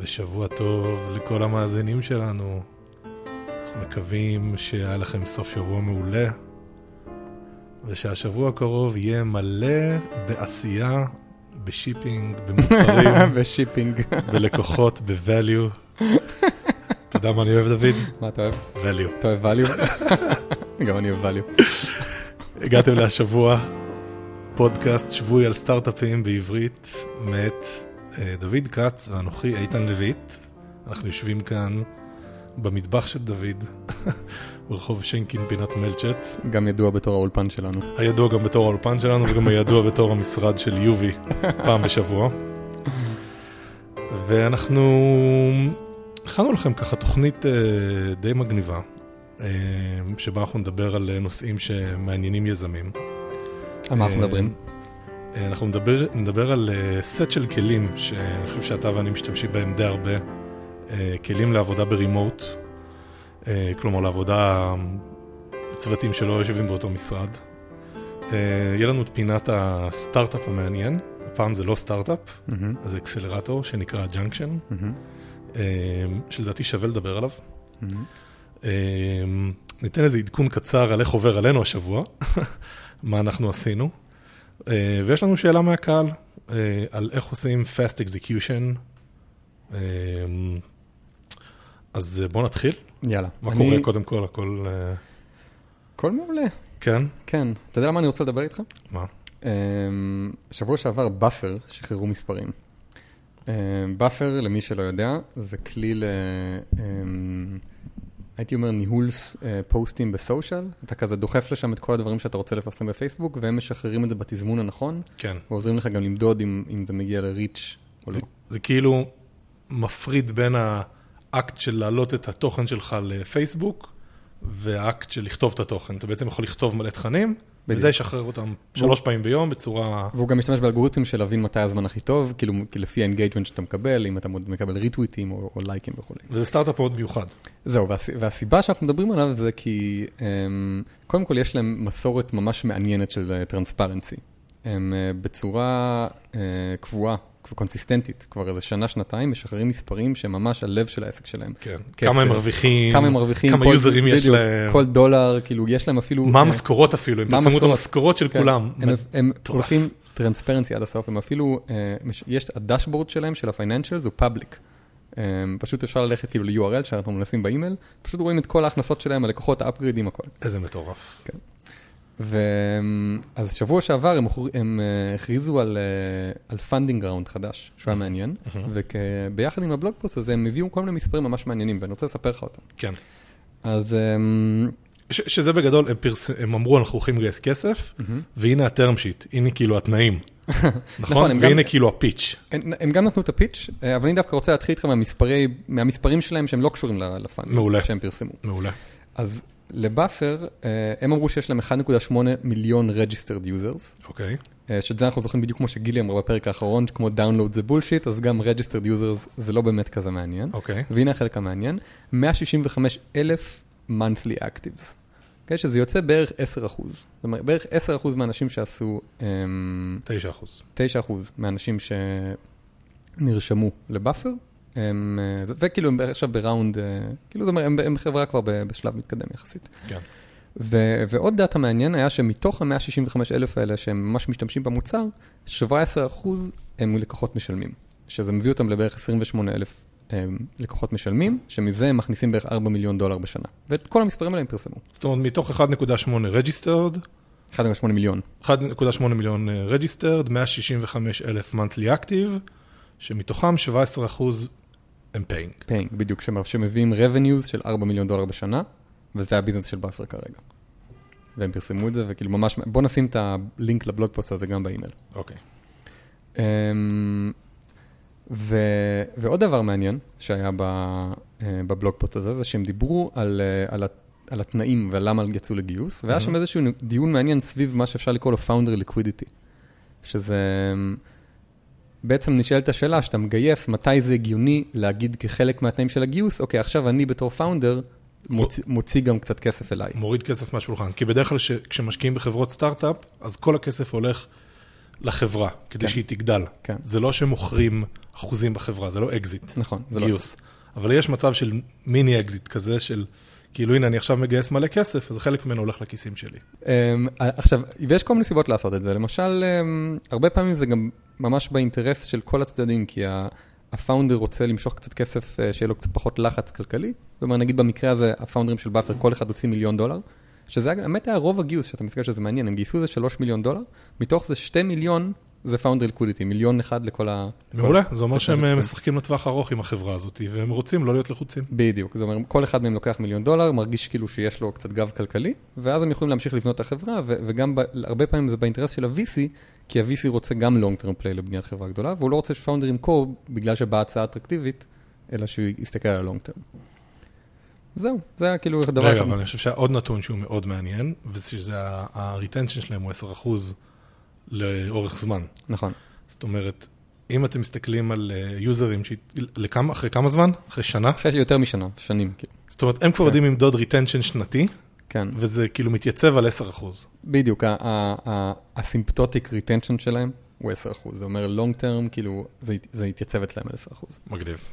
ושבוע טוב לכל המאזינים שלנו. אנחנו מקווים שהיה לכם סוף שבוע מעולה, ושהשבוע הקרוב יהיה מלא בעשייה, ב-shipping, במוצרים, ב-shipping. בלקוחות, ב-value. אתה יודע מה אני אוהב, דוד? מה אתה אוהב? value. אתה אוהב value? גם אני אוהב value. הגעתם להשבוע, פודקאסט שבועי על סטארט-אפים בעברית, מאת אה, דוד כץ ואנוכי איתן לויט. אנחנו יושבים כאן במטבח של דוד, ברחוב שינקין פינת מלצ'ט, גם ידוע בתור האולפן שלנו. הידוע גם בתור האולפן שלנו וגם הידוע בתור המשרד של יובי פעם בשבוע. ואנחנו הכנו לכם ככה תוכנית אה, די מגניבה, אה, שבה אנחנו נדבר על אה, נושאים שמעניינים יזמים. על מה אנחנו אה, מדברים? אה, אנחנו נדבר, נדבר על אה, סט של כלים שאני חושב שאתה ואני משתמשים בהם די הרבה. אה, כלים לעבודה ב-remote, כלומר לעבודה בצוותים שלא יושבים באותו משרד. יהיה לנו את פינת הסטארט-אפ המעניין, הפעם זה לא סטארט-אפ, מהמם, זה accelerator שנקרא Junction, מהמם, שלדעתי שווה לדבר עליו. אה, ניתן איזה עדכון קצר על איך עובר עלינו השבוע, מה אנחנו עשינו. אה, ויש לנו שאלה מהקהל אה, על איך עושים fast execution. אה, אז בואו נתחיל. יאללה. מה אני- קורה קודם כל, הכל... הכל מעולה. כן? כן. אתה יודע למה אני רוצה לדבר איתך? מה? שבוע שעבר Buffer שחררו מספרים. Buffer, למי שלא יודע, זה כלי ל... הייתי אומר ניהול אה, פוסטים ב-social, אתה כזה דוחף לשם את כל הדברים שאתה רוצה לפרסם בפייסבוק, והם משחררים את זה בתזמון הנכון, כן. ועוזרים לך גם למדוד אם, אם זה מגיע ל-reach או לא. זה, זה כאילו מפריד בין האקט של להעלות את התוכן שלך לפייסבוק, והאקט של לכתוב את התוכן. אתה בעצם יכול לכתוב מלא תכנים, וזה ישחרר אותם שלוש פעמים ביום בצורה... והוא גם משתמש באלגוריתמים של להבין מתי הזמן הכי טוב, כאילו לפי ה-engagement שאתה מקבל, אם אתה מקבל ריטוויטים או, לייקים וכולי. וזה סטארט-אפ מאוד מיוחד. זהו, והס... והסיבה שאנחנו מדברים עליו זה כי אמ, קודם כל יש להם מסורת ממש מעניינת של transparency. הם אה, בצורה אה, קבועה וקונסיסטנטית, כבר איזה שנה, שנתיים, משחררים מספרים שהם ממש הלב של העסק שלהם. כן. כסף. כמה הם מרוויחים, כמה הם מרוויחים, כמה כל- יוזרים יש בדיוק, להם, כל דולר, כאילו יש להם אפילו... מה אה, המשכורות אפילו, הם פרסמו את המשכורות? של כן, כולם. הם, הם מטורף. הולכים transparency עד הסוף, הם אפילו, אה, יש, ה-dashboard שלהם, של ה-financials, הוא public. אה, פשוט אפשר ללכת כאילו ל-URL שאנחנו מנסים באימייל, פשוט רואים את כל ההכנסות שלהם, הלקוחות, ה upgrade ים, הכל. איזה מטורף. ואז שבוע שעבר הם, הם אה, הכריזו על, אה, על funding round חדש, שהוא היה מעניין, וביחד עם ה blog post הזה הם הביאו כל מיני מספרים ממש מעניינים, ואני רוצה לספר לך אותם. כן. אז אמ, ש- שזה בגדול, הם, פרס... הם אמרו אנחנו הולכים לגייס כסף, והנה ה term sheet, הנה כאילו התנאים. נכון, נכון? הם גם- והנה כאילו ה pitch. הם, הם גם נתנו את ה pitch, אה, אבל אני דווקא רוצה להתחיל איתך מהמספרי, מהמספרים שלהם שהם לא קשורים ל- ל funding, מעולה. שהם פרסמו. מעולה. אז לבאפר, אה, הם אמרו שיש להם 1.8 מיליון registered users, אוקיי. אה, שאת זה אנחנו זוכרים בדיוק כמו שגילי אמרה בפרק האחרון, כמו download זה bullshit, אז גם registered users זה לא באמת כזה מעניין. אוקיי. והנה החלק המעניין, 165 אלף monthly actives, okay, שזה יוצא בערך 10 אחוז. זאת אומרת, בערך 10 אחוז מהאנשים שעשו, אמ, 9 אחוז. 9 אחוז מהאנשים שנרשמו לבאפר, הם, אה, וכאילו הם עכשיו בראונד, אה, כאילו זה אומר, הם, הם חברה כבר בשלב מתקדם יחסית. כן. ו, ועוד דאטה מעניין היה שמתוך ה-165 אלף האלה שהם ממש משתמשים במוצר, 17 אחוז הם לקוחות משלמים, שזה מביא אותם לבערך 28 אלף הם, לקוחות משלמים, שמזה הם מכניסים בערך 4 מיליון דולר בשנה. ואת כל המספרים האלה הם פרסמו, זאת אומרת, מתוך 1.8 registered, 1.8 מיליון. 1.8 מיליון אה, registered, 165 אלף monthly active, שמתוכם 17 אחוז הם paying. paying, בדיוק, שמ- שמביאים revenues של 4 מיליון דולר בשנה, וזה ה business של באפר כרגע. והם פרסמו את זה, וכאילו ממש, בוא נשים את הלינק ל blog post הזה גם באימייל. אוקיי. אמ, ו, ועוד דבר מעניין שהיה ב, אה, ב blog post הזה, זה שהם דיברו על, אה, על, על התנאים ולמה יצאו לגיוס, והיה שם איזשהו דיון מעניין סביב מה שאפשר לקרוא לו founder liquidity, שזה אמ, בעצם נשאלת השאלה, שאתה מגייס, מתי זה הגיוני להגיד כחלק מהתנאים של הגיוס, אוקיי, עכשיו אני בתור founder מוציא, מוציא גם קצת כסף אליי. מוריד כסף מהשולחן. כי בדרך כלל ש- כשמשקיעים בחברות סטארט-אפ, אז כל הכסף הולך לחברה, כדי כן. שהיא תגדל. כן. זה לא שמוכרים אחוזים בחברה, זה לא אקזיט, נכון, זה לא... גיוס. אבל יש מצב של מיני אקזיט כזה של, כאילו הנה אני עכשיו מגייס מלא כסף, אז חלק ממנו הולך לכיסים שלי. אמ, עכשיו, ויש כל מיני סיבות לעשות את זה. למשל, אמ, הרבה פעמים זה גם ממש באינטרס של כל הצדדים, כי ה founder רוצה למשוך קצת כסף, אה, שיהיה לו קצת פחות לחץ כלכלי. זאת אומרת, נגיד במקרה הזה, ה founder ים של באפר, כל אחד הוציא מיליון דולר, שזה האמת היה רוב הגיוס, שאתה מסתכל שזה מעניין, הם גייסו איזה 3 מיליון דולר, מתוך זה 2 מיליון זה founder liquidity, מיליון אחד לכל ה... מעולה, זה אומר שהם כן. משחקים לטווח ארוך עם החברה הזאת, והם רוצים לא להיות לחוצים. בדיוק, זאת אומרת, כל אחד מהם לוקח מיליון דולר, מרגיש כאילו שיש לו קצת גב כלכלי, ואז הם יכולים להמשיך לבנות את החברה, וגם הרבה פעמים זה באינטרס של ה-VC, כי ה-VC רוצה גם long term play לבניית חברה גדולה, והוא לא רוצה שפאונדר ימכור בגלל שבאה הצעה אטרקטיבית, אלא שהוא יסתכל על ה-long term. זהו, זה היה כאילו דבר רגע. אבל אני חושב שהעוד נתון שהוא מאוד מעניין, ושזה ה-retention שלהם הוא 10% לאורך זמן. נכון, זאת אומרת, אם אתם מסתכלים על אה, יוזרים, לכמה, אחרי כמה זמן? אחרי שנה? אחרי יותר משנה, שנים, כאילו. זאת אומרת, הם כבר כן. יודעים למדוד retention שנתי, כן, וזה כאילו מתייצב על 10%. בדיוק, ה asymptotic retention שלהם הוא 10%, זה אומר long term, כאילו, זה זה יתייצב אצלהם על 10%. מגניב.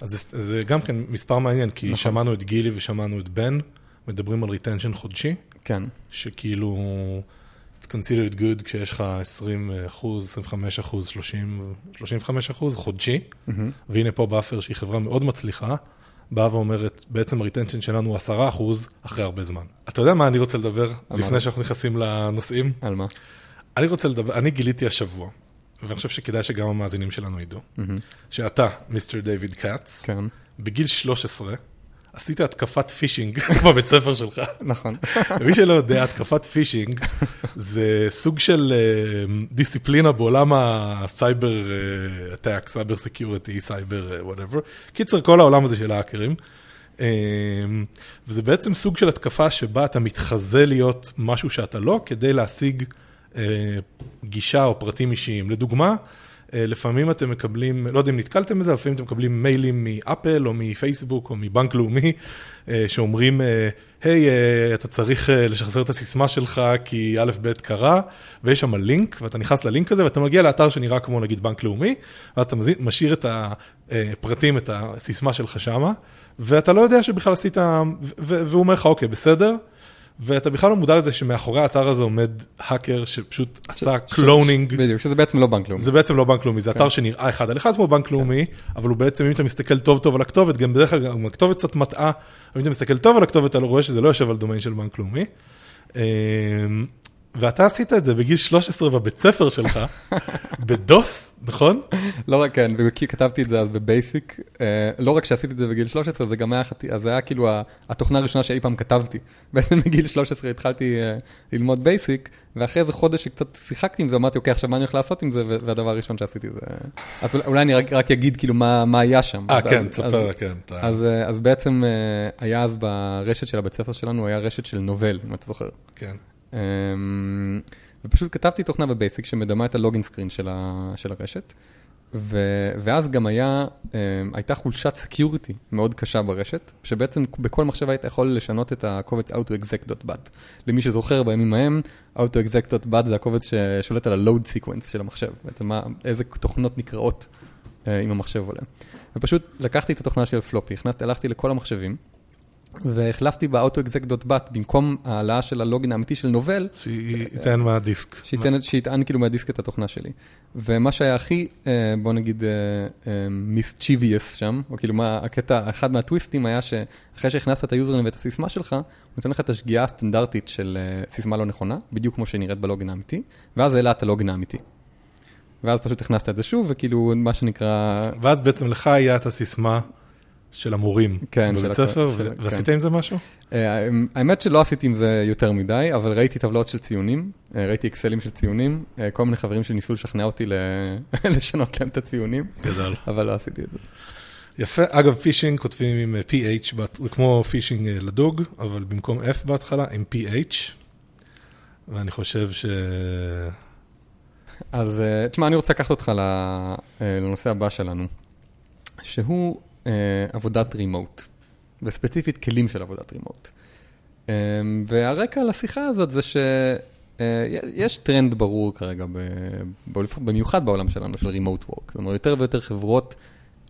אז זה, זה גם כן מספר מעניין, כי נכון. שמענו את גילי ושמענו את בן, מדברים על retention חודשי, כן, שכאילו, it's considered good כשיש לך 20 אחוז, 25 אחוז, 30, 35 אחוז חודשי, מהמם. והנה פה באפר שהיא חברה מאוד מצליחה, באה ואומרת, בעצם ה retention שלנו הוא 10 אחוז אחרי הרבה זמן. אתה יודע מה אני רוצה לדבר, מה? לפני שאנחנו נכנסים לנושאים? על מה? אני רוצה לדבר, אני גיליתי השבוע, ואני חושב שכדאי שגם המאזינים שלנו ידעו, מהמם. שאתה, mister דיוויד קאץ, כן, בגיל 13, עשית התקפת פישינג בבית ספר שלך. נכון. מי שלא יודע, התקפת פישינג זה סוג של אה, דיסציפלינה בעולם הסייבר attack, cyber security, cyber whatever. קיצר, כל העולם הזה של האקרים. אה, וזה בעצם סוג של התקפה שבה אתה מתחזה להיות משהו שאתה לא, כדי להשיג אה, גישה או פרטים אישיים. לדוגמה, אה, לפעמים אתם מקבלים, לא יודע אם נתקלתם בזה, לפעמים אתם מקבלים מיילים מאפל או מפייסבוק או מבנק לאומי, אה, שאומרים, אה, היי, אה, אתה צריך אה, לשחזר את הסיסמה שלך כי א' ב' קרה, ויש שם לינק, ואתה נכנס ללינק הזה, ואתה מגיע לאתר שנראה כמו נגיד בנק לאומי, ואז אתה משאיר את הפרטים, את הסיסמה שלך שמה, ואתה לא יודע שבכלל עשית, והוא אומר לך, אוקיי, בסדר. ואתה בכלל לא מודע לזה שמאחורי האתר הזה עומד האקר שפשוט עשה cloning. בדיוק, שזה בעצם לא בנק לאומי. זה בעצם לא בנק לאומי, זה אתר שנראה אחד על אחד כמו בנק לאומי, אבל הוא בעצם, אם אתה מסתכל טוב טוב על הכתובת, גם בדרך כלל גם הכתובת קצת מטעה, אם אתה מסתכל טוב על הכתובת, אתה רואה שזה לא יושב על דומיין של בנק לאומי. ואתה עשית את זה בגיל 13 בבית ספר שלך, בדוס, נכון? לא רק כן, כי כתבתי את זה אז בבייסיק, אה, לא רק שעשיתי את זה בגיל 13, זה גם היה, אז זה היה כאילו התוכנה הראשונה שאי פעם כתבתי. בעצם בגיל 13 התחלתי אה, ללמוד בייסיק, ואחרי איזה חודש שקצת שיחקתי עם זה, אמרתי, אוקיי, עכשיו מה אני הולך לעשות עם זה, והדבר הראשון שעשיתי זה... אז אולי- אני רק- רק אגיד כאילו מה מה היה שם. אה, אז- כן, אז- תספר, כן. אתה- אז, אה, אז בעצם היה אז ברשת של הבית ספר שלנו, היה רשת של נובל, אם אתה זוכר. כן. אמ, ופשוט כתבתי תוכנה בבייסיק שמדמה את ה login screen של, ה, של הרשת, ו, ואז גם היה, אמ, הייתה חולשת security מאוד קשה ברשת, שבעצם בכל מחשב היית יכול לשנות את הקובץ autoexec.bat. למי שזוכר בימים ההם, autoexec.bat זה הקובץ ששולט על ה-load sequence של המחשב, בעצם מה, איזה תוכנות נקראות אה, אם המחשב עולה. ופשוט לקחתי את התוכנה של פלופי, הכנסתי, הלכתי לכל המחשבים, והחלפתי ב-autoexec.bat במקום העלאה של הלוגין האמיתי של נובל, שייתן מהדיסק. שייתן, שיטען כאילו מהדיסק את התוכנה שלי. ומה שהיה הכי, אה, בוא נגיד, מיסצ'יביוס שם, או כאילו מה הקטע, אחד מהטוויסטים היה שאחרי שהכנסת את היוזרנם ואת הסיסמה שלך, הוא נותן לך את השגיאה הסטנדרטית של אה, סיסמה לא נכונה, בדיוק כמו שנראית בלוגין האמיתי, ואז העלה את הלוגין האמיתי. ואז פשוט הכנסת את זה שוב, וכאילו מה שנקרא, ואז בעצם לך היה את הסיסמה של המורים כן, בבית ספר, של- כן. ועשית עם זה משהו? אה, האמת שלא עשיתי עם זה יותר מדי, אבל ראיתי טבלאות של ציונים, אה, ראיתי אקסלים של ציונים, אה, כל מיני חברים שניסו לשכנע אותי ל- לשנות להם את הציונים, גדול. אבל לא עשיתי את זה. יפה. אגב, פישינג כותבים עם PH, זה כמו פישינג לדוג, אבל במקום F בהתחלה, עם PH. ואני חושב ש... אז תשמע, אני רוצה לקחת אותך לנושא הבא שלנו, שהוא עבודת רימוט, וספציפית כלים של עבודת רימוט. אה, והרקע לשיחה הזאת זה אה, יש טרנד ברור כרגע, במיוחד בעולם שלנו, של רימוט וורק. זאת אומרת, יותר ויותר חברות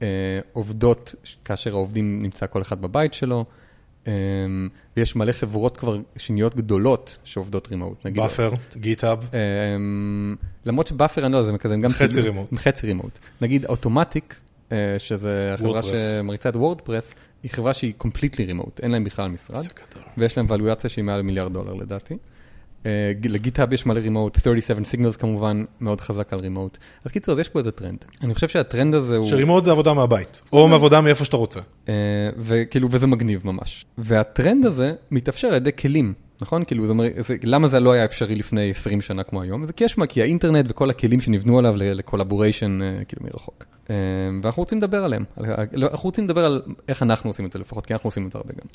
אה, עובדות כאשר העובדים נמצא כל אחד בבית שלו, אה, ויש מלא חברות כבר שנהיות גדולות שעובדות remote. באפר, גיטהאב. אה, למרות שבאפר, אני לא יודע, זה כזה, הם גם... חצי כאילו- remote. חצי remote. נגיד אוטומטיק, שזה החברה. שמריצה את וורדפרס, היא חברה שהיא completely remote, אין להם בכלל משרד. ויש להם valuation שהיא מעל מיליארד דולר לדעתי. אה, לגיטהאב יש מלא remote, 37 סיגנלס כמובן, מאוד חזק על remote. אז קיצור, אז יש פה איזה טרנד. אני חושב שהטרנד הזה הוא... ש remote זה עבודה מהבית, או מעבודה מאיפה שאתה רוצה. אה, וכאילו, וזה מגניב ממש. והטרנד הזה מתאפשר על ידי כלים, נכון? כאילו, זה, אומר- זה, למה זה לא היה אפשרי לפני 20 שנה כמו היום? זה כי יש מה, כי האינטרנט וכל הכלים שנבנו עליו לקולבוריישן, כאילו מרחוק. אה, ואנחנו רוצים לדבר עליהם. על- לא, אנחנו רוצים לדבר על איך אנחנו עושים את זה לפחות, כי אנחנו עושים את זה הרבה גם.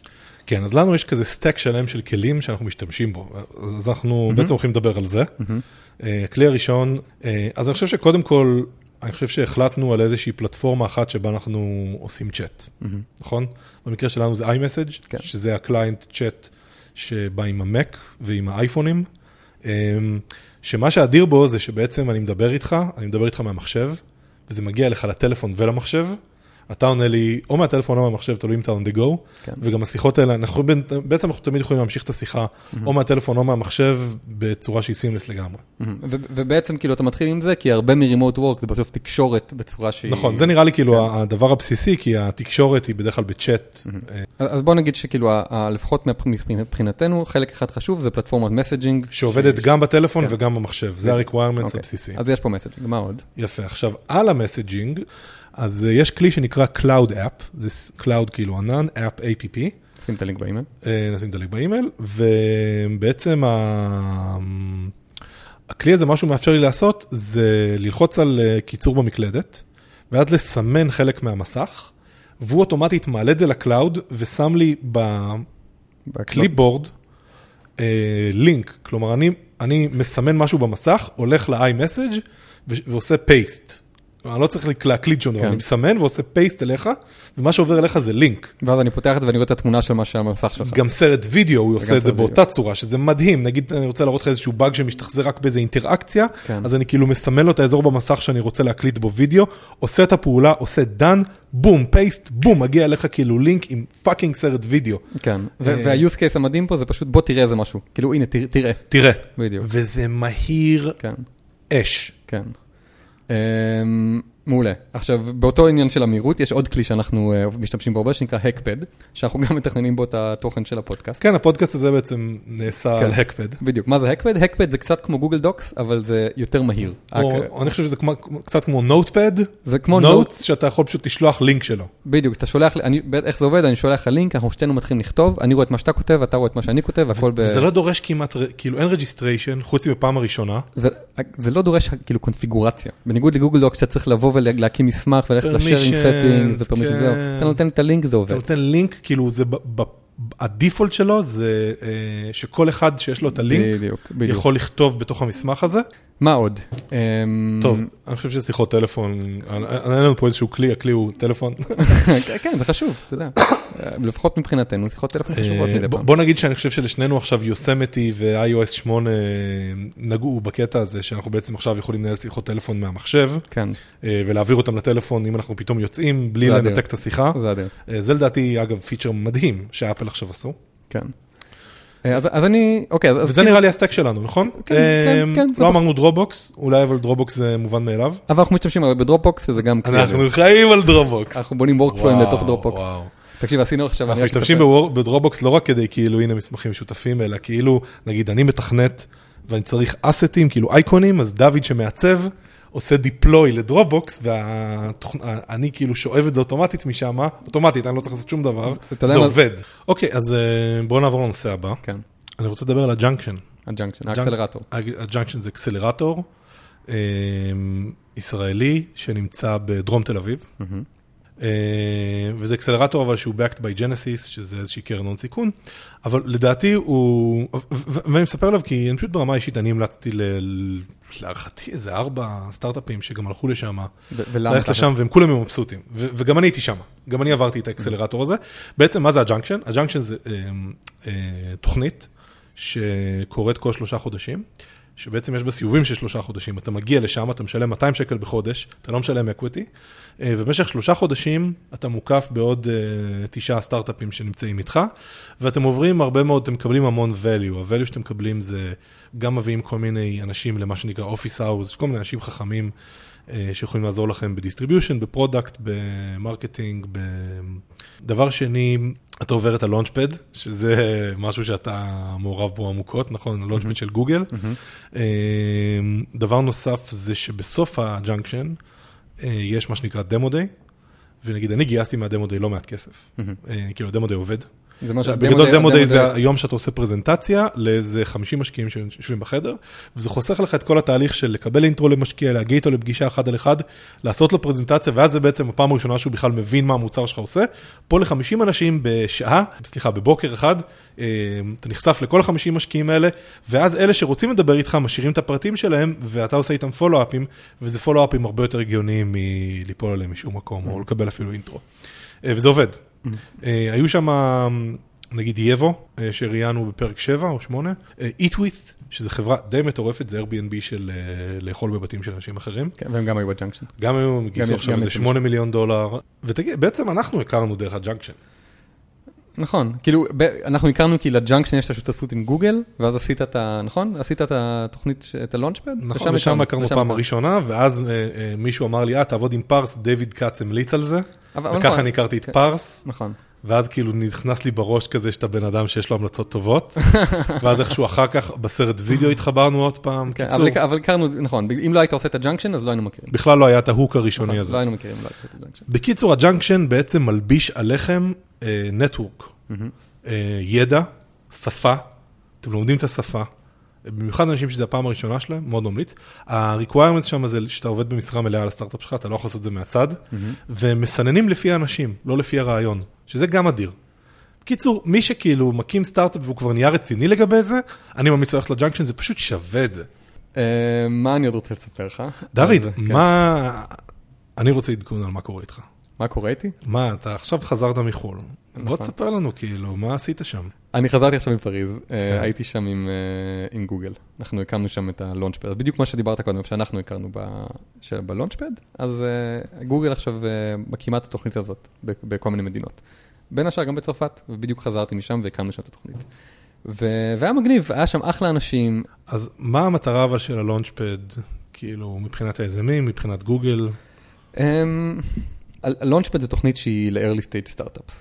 כן, אז לנו יש כזה סטק שלם של כלים שאנחנו משתמשים בו, אז אנחנו בעצם הולכים לדבר על זה. אה, הכלי הראשון, אה, אז אני חושב שקודם כל, אני חושב שהחלטנו על איזושהי פלטפורמה אחת שבה אנחנו עושים צ'אט, נכון? במקרה שלנו זה iMessage, כן. שזה הקליינט צ'אט שבא עם המק ועם האייפונים, אה, שמה שאדיר בו זה שבעצם אני מדבר איתך, אני מדבר איתך מהמחשב, וזה מגיע אליך לטלפון ולמחשב. אתה עונה לי או מהטלפון או מהמחשב, תלוי אם אתה on the go, כן. וגם השיחות האלה, אנחנו, בעצם אנחנו תמיד יכולים להמשיך את השיחה או מהטלפון או מהמחשב בצורה שהיא seamless לגמרי. מהמם. ו- ובעצם כאילו אתה מתחיל עם זה, כי הרבה מ remote work זה בסוף תקשורת בצורה שהיא... נכון, זה נראה לי כאילו הדבר הבסיסי, כי התקשורת היא בדרך כלל בצ'אט. אה, אז בוא נגיד שכאילו, לפחות מבח- מבחינתנו, חלק אחד חשוב זה פלטפורמת messaging. שעובדת גם בטלפון כן. וגם במחשב, זה ה-requirements אוקיי. הבסיסי. אז יש פה messaging, מה עוד? יפה, עכשיו על ה messaging, אז אה, יש כלי שנקרא Cloud App, זה Cloud כאילו ענן, App APP, שים את הלינק באימייל. אה, נשים את הלינק באימייל, ובעצם ה... הכלי הזה, מה שהוא מאפשר לי לעשות, זה ללחוץ על אה, קיצור במקלדת, ואז לסמן חלק מהמסך, והוא אוטומטית מעלה את זה ל cloud, ושם לי ב clipboard אה, לינק, כלומר אני, אני מסמן משהו במסך, הולך ל-iMessage ועושה paste. אני לא צריך להקליד שום דבר, כן. אני מסמן ועושה paste אליך, ומה שעובר אליך זה לינק. ואז אני פותח את זה ואני רואה את התמונה של מה שעל המסך שלך. גם סרט וידאו, הוא עושה את זה באותה צורה, שזה מדהים. נגיד, אני רוצה להראות לך איזשהו באג שמשתחזר רק באיזה אינטראקציה, כן. אז אני כאילו מסמן לו את האזור במסך שאני רוצה להקליט בו וידאו, עושה את הפעולה, עושה done, בום, paste, בום, מגיע אליך כאילו לינק עם fucking סרט וידאו. כן, אה, וה-use case המדהים פה זה פשוט בוא תראה איזה משהו. כאילו הנה, תראה- תראה. וזה מהיר כן, אש. כן. אמ, מעולה. עכשיו, באותו עניין של המהירות, יש עוד כלי שאנחנו אה, משתמשים בו הרבה, שנקרא Hackpad, שאנחנו גם מתכננים בו את התוכן של הפודקאסט. כן, הפודקאסט הזה בעצם נעשה כן. על Hackpad. בדיוק, מה זה Hackpad? Hackpad זה קצת כמו Google Docs, אבל זה יותר מהיר. או רק- או אני חושב שזה כמו- קצת כמו Notepad, זה כמו note, notes שאתה יכול פשוט לשלוח לינק שלו. בדיוק, אתה שולח אני- איך זה עובד, אני שולח לך לינק, אנחנו שתינו מתחילים לכתוב, אני רואה את מה שאתה כותב, אתה רואה את מה שאני כותב, הכל ב... זה לא דורש כמעט, כאילו אין registration, חוץ מפעם הראשונה. זה, זה לא דורש כאילו קונפיגורציה. בניגוד ל Google Docs, שאתה צריך לבוא ולהקים מסמך וללכת ל sharing permissions, setting, זה permission. זהו. אתה נותן את הלינק, זה אתה עובד. נותן לינק, כאילו זה, ב- ב- ה default שלו זה אה, שכל אחד שיש לו את הלינק בדיוק, בדיוק. יכול לכתוב בתוך המסמך הזה. מה עוד? אמ, טוב, אני חושב ששיחות טלפון, אין לנו פה איזשהו כלי, הכלי הוא טלפון. כן, כן, זה חשוב, אתה יודע. לפחות מבחינתנו, שיחות טלפון חשובות אה, מדי בוא- פעם. בוא נגיד שאני חושב שלשנינו עכשיו יוסמתי ו-iOS 8 נגעו בקטע הזה, שאנחנו בעצם עכשיו יכולים לנהל שיחות טלפון מהמחשב, כן, אה, ולהעביר אותם לטלפון אם אנחנו פתאום יוצאים, בלי. לנתק את השיחה. אה, זה לדעתי, אגב, פיצ'ר מדהים שאפל עכשיו עשו. כן. אה, אז אז אני, אוקיי, אז- וזה כאילו- נראה לי ה stack שלנו, נכון? כן, כן, כן, זה לא נכון. אמרנו Dropbox, אולי אבל Dropbox זה מובן מאליו. אבל אנחנו משתמשים ב Dropbox, שזה גם. אנחנו חיים על Dropbox. אנחנו בונים workflow ים לתוך Dropbox. תקשיב, עשינו עכשיו... אנחנו משתמשים ב Dropbox לא רק כדי כאילו הנה מסמכים משותפים, אלא כאילו, נגיד אני מתכנת ואני צריך asset ים, כאילו אייקונים, אז דוד שמעצב עושה deploy ל Dropbox, ואני כאילו שואב את זה אוטומטית משם, אוטומטית, אני לא צריך לעשות שום דבר, זה עובד. אוקיי, אז אה, בואו נעבור לנושא הבא. כן, אני רוצה לדבר על ה Junction. ה Junction, האקסלרטור. ה Junction זה אקסלרטור אה, ישראלי שנמצא בדרום תל אביב. אה, וזה אקסלרטור אבל שהוא backed by Genesis, שזה איזושהי קרן הון סיכון, אבל לדעתי הוא, ואני מספר עליו כי אני פשוט ברמה האישית, אני המלצתי ל- להערכתי איזה ארבע סטארט-אפים שגם הלכו לשם? ללכת? לשם והם כולם מבסוטים, וגם אני הייתי שם, גם אני עברתי את האקסלרטור הזה. בעצם מה זה ה Junction? ה Junction זה אה, אה, תוכנית שקורית כל שלושה חודשים, שבעצם יש בה סיבובים של שלושה חודשים. אתה מגיע לשם, אתה משלם 200 שקל בחודש, אתה לא משלם equity, ובמשך שלושה חודשים אתה מוקף בעוד אה, תשעה סטארט-אפים שנמצאים איתך, ואתם עוברים הרבה מאוד, אתם מקבלים המון value. ה-value שאתם מקבלים זה גם מביאים כל מיני אנשים למה שנקרא Office Hours, כל מיני אנשים חכמים. אה, שיכולים לעזור לכם ב distribution, ב product, ב marketing, דבר שני, אתה עובר את ה Launchpad, שזה משהו שאתה מעורב בו עמוקות, נכון? ה Launchpad של גוגל. אה, דבר נוסף זה שבסוף ה Junction אה, יש מה שנקרא demo day, ונגיד אני גייסתי מהדמו דיי לא מעט כסף, כאילו הדמו דיי עובד. זה מה שהדמו בגדול דמו דיי זה היום שאתה עושה פרזנטציה לאיזה 50 משקיעים שיושבים בחדר, וזה חוסך לך את כל התהליך של לקבל אינטרו למשקיע, להגיע איתו לפגישה אחד על אחד, לעשות לו פרזנטציה, ואז זה בעצם הפעם הראשונה שהוא בכלל מבין מה המוצר שלך עושה. פה ל-50 אנשים בשעה, סליחה, בבוקר אחד, אה, אתה נחשף לכל ה-50 משקיעים האלה, ואז אלה שרוצים לדבר איתך משאירים את הפרטים שלהם, ואתה עושה איתם פולו-אפים, וזה follow-up ים הרבה יותר הגיוניים מליפול עליהם משום מקום, או לקבל אפילו intro. אה, וזה עובד. אה, היו שם, נגיד Yevvo, אה, שראיינו בפרק 7 או 8, Eat With, שזו חברה די מטורפת, זה Airbnb של לאכול בבתים של אנשים אחרים. כן, והם גם היו ב Junction. גם היו, גייסו עכשיו איזה 8 מיליון דולר, ותגיד, בעצם אנחנו הכרנו דרך ה Junction. נכון, כאילו, אנחנו הכרנו כי ל Junction יש את השותפות עם גוגל, ואז עשית את ה... נכון? עשית את התוכנית, את ה Launchpad? נכון, ושם הכרנו פעם הראשונה, ואז מישהו אמר לי, אה, תעבוד עם פארס, דיוויד כץ המליץ על זה. וככה נכון. אני הכרתי את כן, פארס. נכון. ואז כאילו נכנס לי בראש כזה שאתה בן אדם שיש לו המלצות טובות, ואז איכשהו אחר כך בסרט וידאו התחברנו עוד פעם, כן, קיצור. אבל הכרנו, נכון, אם לא היית עושה את ה Junction אז לא היינו מכירים. בכלל לא היה את ה hook הראשוני נכון, הזה. לא היינו מכירים, לא היית את ה Junction. בקיצור, ה Junction בעצם מלביש עליכם network, אה, ידע, שפה, אתם לומדים את השפה, במיוחד אנשים שזה הפעם הראשונה שלהם, מאוד ממליץ. ה-requirements שם זה שאתה עובד במשרה מלאה על הסטארט-אפ שלך, אתה לא יכול לעשות את זה מהצד, והם מסננים לפי האנשים, לא לפי הרעיון, שזה גם אדיר. בקיצור, מי שכאילו מקים סטארט-אפ והוא כבר נהיה רציני לגבי זה, אני ממליץ ללכת ל Junction, זה פשוט שווה את זה. אה, מה אני עוד רוצה לספר לך? דוד, כן. מה... אני רוצה עדכון על מה קורה איתך. מה קורה איתי? מה, אתה עכשיו חזרת מחו"ל. נכון. בוא תספר לנו, כאילו, מה עשית שם? אני חזרתי עכשיו מפריז, אה, כן. הייתי שם עם אה, עם גוגל. אנחנו הקמנו שם את הלונצ'פד. בדיוק מה שדיברת קודם, שאנחנו הכרנו בלונצ'פד, אז אה, גוגל עכשיו מקימה את התוכנית הזאת בכל מיני מדינות. בין השאר גם בצרפת, ובדיוק חזרתי משם והקמנו שם את התוכנית. והיה מגניב, היה שם אחלה אנשים. אז מה המטרה אבל של הלונצ'פד, כאילו, מבחינת היזמים, מבחינת גוגל? ה Launchpad זה תוכנית שהיא ל-early stage startups.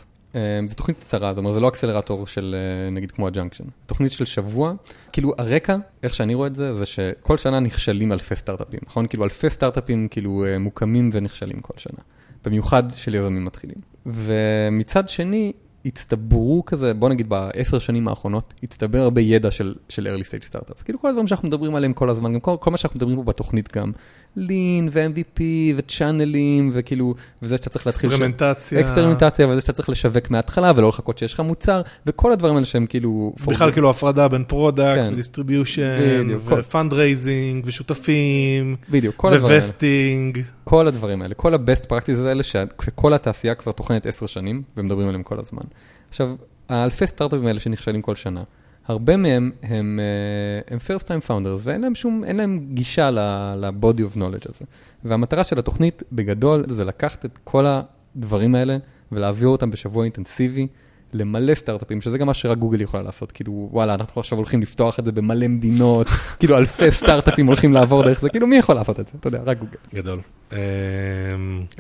זו תוכנית קצרה, זאת אומרת, זה לא אקסלרטור של אה, נגיד כמו ה Junction. תוכנית של שבוע, כאילו הרקע, איך שאני רואה את זה, זה שכל שנה נכשלים אלפי סטארט-אפים, נכון? כאילו אלפי סטארט-אפים כאילו אה, מוקמים ונכשלים כל שנה. במיוחד של יזמים מתחילים. ומצד שני, הצטברו כזה, בוא נגיד בעשר שנים האחרונות, הצטבר הרבה ידע של, של early stage startups. כאילו כל הדברים שאנחנו מדברים עליהם כל הזמן, גם כל, כל מה שאנחנו מדברים פה בתוכנית גם, lean ו-MVP וצ'אנלים וכאילו, וזה שאתה צריך להתחיל... אקספרימנטציה. אקספרימנטציה, וזה שאתה צריך לשווק מההתחלה ולא לחכות שיש לך מוצר, וכל הדברים האלה שהם כאילו... בכלל כאילו הפרדה בין product כן. ו distribution, ו fundraising, ושותפים, בדיוק, כל הדברים האלה. ו vesting. כל הדברים האלה, כל ה-best practices האלה, שכל התעשייה כבר טוחנת עשר שנים, ומדברים עליהם כל הזמן. עכשיו, האלפי סטארט-אפים האלה שנכשלים כל שנה, הרבה מהם הם, אה, הם first time founders, ואין להם שום, אין להם גישה ל-body of knowledge הזה. והמטרה של התוכנית, בגדול, זה לקחת את כל הדברים האלה ולהעביר אותם בשבוע אינטנסיבי. למלא סטארט-אפים, שזה גם מה שרק גוגל יכולה לעשות, כאילו וואלה, אנחנו עכשיו הולכים לפתוח את זה במלא מדינות, כאילו אלפי סטארט-אפים הולכים לעבור דרך זה, כאילו מי יכול לעשות את זה, אתה יודע, רק גוגל. גדול.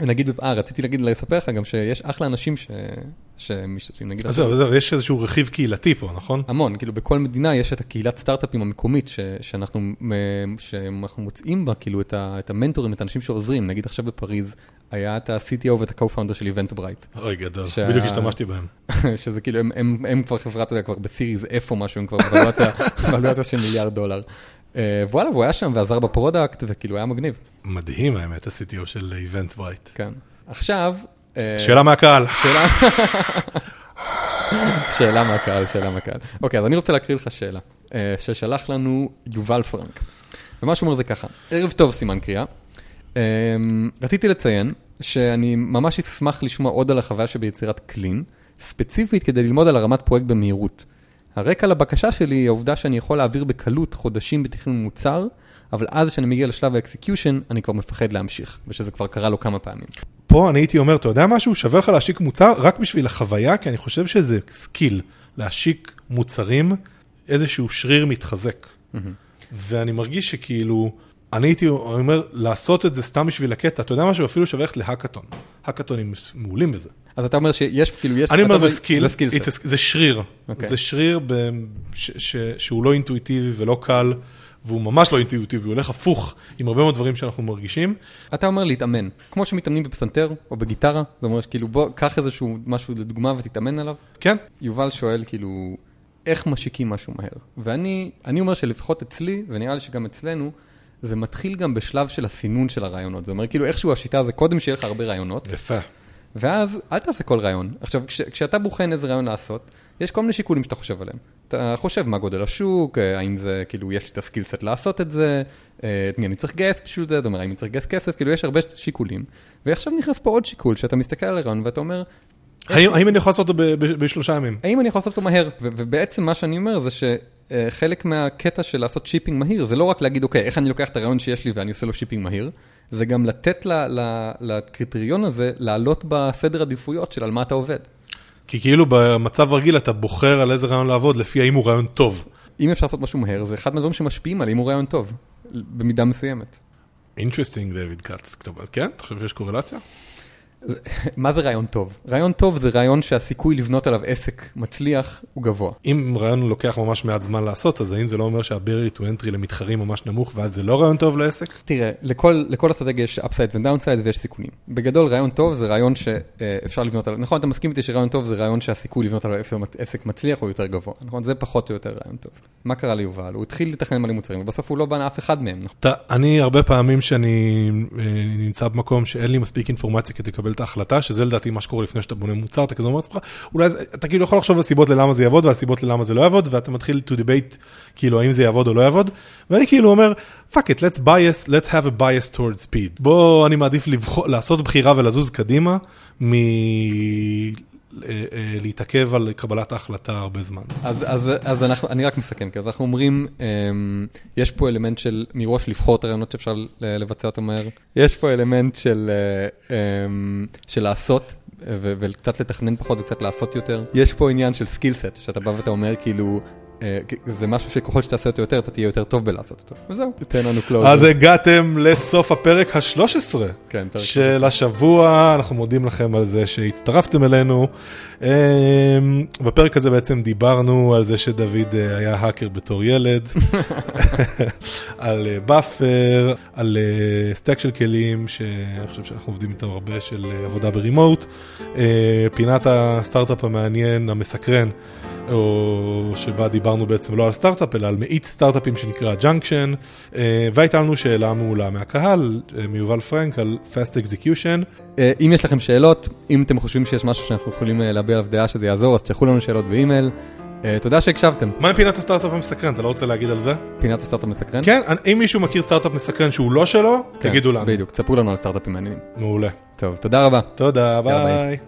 נגיד, אה, רציתי להגיד, לספר לך גם שיש אחלה אנשים שמשתתפים, נגיד. אז זהו, זהו, יש איזשהו רכיב קהילתי פה, נכון? המון, כאילו בכל מדינה יש את הקהילת סטארט-אפים המקומית, שאנחנו מוצאים בה, כאילו את המנטורים, את האנשים שעוזרים, נגיד עכשיו בפריז. היה את ה-CTO ואת ה-co-founder של Eventbrite. אוי, גדול, בדיוק השתמשתי בהם. שזה כאילו, הם כבר חברה, אתה יודע, כבר בסיריז איפה משהו, הם כבר בוולואציה של מיליארד דולר. אה, וואלה, והוא היה שם ועזר ב product, וכאילו היה מגניב. מדהים האמת, ה-CTO של Eventbrite. כן. עכשיו... אה, שאלה מהקהל. שאלה מהקהל, שאלה מהקהל. אוקיי, אז אני רוצה להקריא לך שאלה, אה, ששלח לנו יובל פרנק. ומה שהוא אומר זה ככה, ערב טוב סימן קריאה. אמ, רציתי לציין שאני ממש אשמח לשמוע עוד על החוויה שביצירת קלין, ספציפית כדי ללמוד על הרמת פרויקט במהירות. הרקע לבקשה שלי היא העובדה שאני יכול להעביר בקלות חודשים בתכנון מוצר, אבל אז כשאני מגיע לשלב ה execution, אני כבר מפחד להמשיך, ושזה כבר קרה לו כמה פעמים. פה אני הייתי אומר, אתה יודע משהו? שווה לך להשיק מוצר רק בשביל החוויה, כי אני חושב שזה skill, להשיק מוצרים, איזשהו שריר מתחזק. ואני מרגיש שכאילו, אני הייתי אומר, לעשות את זה סתם בשביל הקטע, אתה יודע משהו? אפילו שווה ללכת להאקתון. האקתונים מעולים בזה. אז אתה אומר שיש, כאילו, יש... אני אומר, זה skill, זה שריר. אוקיי. זה שריר ב- ש- ש- שהוא לא אינטואיטיבי ולא קל, והוא ממש לא אינטואיטיבי, הוא הולך הפוך עם הרבה מאוד דברים שאנחנו מרגישים. אתה אומר להתאמן, כמו שמתאמנים בפסנתר או בגיטרה, זה אומר שכאילו בוא, קח איזשהו משהו לדוגמה ותתאמן עליו. כן, יובל שואל כאילו, איך משיקים משהו מהר? ואני אני אומר שלפחות אצלי, ונראה לי שגם אצלנו, זה מתחיל גם בשלב של הסינון של הרעיונות. זה אומר כאילו איכשהו השיטה זה קודם שיהיה לך הרבה רעיונות, יפה. ואז אל תעשה כל רעיון. עכשיו, כש, כשאתה בוחן איזה רעיון לעשות, יש כל מיני שיקולים שאתה חושב עליהם. אתה חושב מה גודל השוק, אה, האם זה, כאילו, יש לי את הסקילסט לעשות את זה, אה, את מי אני צריך לגייס בשביל זה, זאת אומרת, האם אני צריך לגייס כסף, כאילו, יש הרבה שיקולים. ועכשיו נכנס פה עוד שיקול, שאתה מסתכל על הרעיון ואתה אומר, האם האם אני יכול לעשות אותו בשלושה ימים? האם אני יכול לעשות אותו מהר? ובעצם מה שאני אומר זה שחלק מהקטע של לעשות shipping מהיר, זה לא רק להגיד, אוקיי, איך אני לוקח את הרעיון שיש לי ואני עושה לו shipping מהיר, זה גם לתת לקריטריון הזה לעלות בסדר עדיפויות של על מה אתה עובד. כי כאילו במצב רגיל אתה בוחר על איזה רעיון לעבוד לפי האם הוא רעיון טוב. אם אפשר לעשות משהו מהר, זה אחד מהדברים שמשפיעים על אם הוא רעיון טוב, במידה מסוימת. interesting דויד כץ, כן? אתה חושב שיש קורלציה? מה זה רעיון טוב? רעיון טוב זה רעיון שהסיכוי לבנות עליו עסק מצליח הוא גבוה. אם רעיון לוקח ממש מעט זמן לעשות, אז האם זה לא אומר שה-barrier to entry למתחרים ממש נמוך, ואז זה לא רעיון טוב לעסק? תראה, לכל, לכל אסטרטגיה יש upside ו-downside ויש סיכונים. בגדול, רעיון טוב זה רעיון שאפשר לבנות עליו, נכון, אתה מסכים איתי שרעיון טוב זה רעיון שהסיכוי לבנות עליו עסק- מצליח הוא יותר גבוה, נכון? זה פחות או יותר רעיון טוב. מה קרה ליובל? הוא התחיל לתכנן מלא מוצרים, ובסוף הוא לא בנה אף אחד מהם, נכון? אני הרבה פעמים שאני אה, נמצא במקום שאין לי מספיק אינפורמציה כדי לקבל את ההחלטה, שזה לדעתי מה שקורה לפני שאתה בונה מוצר, אתה כזה אומר לעצמך, אולי אתה כאילו יכול לחשוב על סיבות ללמה זה יעבוד ועל סיבות ללמה זה לא יעבוד, ואתה מתחיל to debate כאילו האם זה יעבוד או לא יעבוד, ואני כאילו אומר, fuck it, let's bias, let's have a bias toward speed. בוא, אני מעדיף לבחור, לעשות בחירה ולזוז קדימה, מ... אה, אה, להתעכב על קבלת ההחלטה הרבה זמן. אז, אז, אז אנחנו, אני רק מסכם, כי אז אנחנו אומרים, אמ, יש פה אלמנט של מראש לבחור את הרעיונות שאפשר לבצע אותם מהר, יש פה אלמנט של, אה, אמ, לעשות. וקצת לתכנן פחות וקצת לעשות יותר. יש פה עניין של skill set, שאתה בא ואתה אומר כאילו, זה משהו שככל שתעשה אותו יותר, אתה תהיה יותר טוב בלעשות אותו. וזהו, תן לנו close. אז הגעתם לסוף הפרק ה-13 כן, פרק של השבוע, אנחנו מודים לכם על זה שהצטרפתם אלינו. אמ, בפרק הזה בעצם דיברנו על זה שדוד אה, היה האקר בתור ילד, על אה, Buffer, על אה, stack של כלים, שאני חושב שאנחנו עובדים איתם הרבה, של אה, עבודה ב remote, אה, פינת הסטארט-אפ המעניין, המסקרן. או שבה דיברנו בעצם לא על סטארט-אפ, אלא על מאיץ סטארט-אפים שנקרא Junction, והייתה לנו שאלה מעולה מהקהל, אה, מיובל פרנק, על Fast Execution. אה, אם יש לכם שאלות, אם אתם חושבים שיש משהו שאנחנו יכולים אה, להביע עליו דעה שזה יעזור, אז תשלחו לנו שאלות באימייל. אה, תודה שהקשבתם. מה עם פינת הסטארט-אפ המסקרן? אתה לא רוצה להגיד על זה? פינת הסטארט-אפ מסקרן? כן, אם מישהו מכיר סטארט-אפ מסקרן שהוא לא שלו, כן, תגידו לנו. בדיוק, תספרו לנו על סטארט-אפים מעניינים. מעולה. טוב, תודה רבה. תודה. ביי.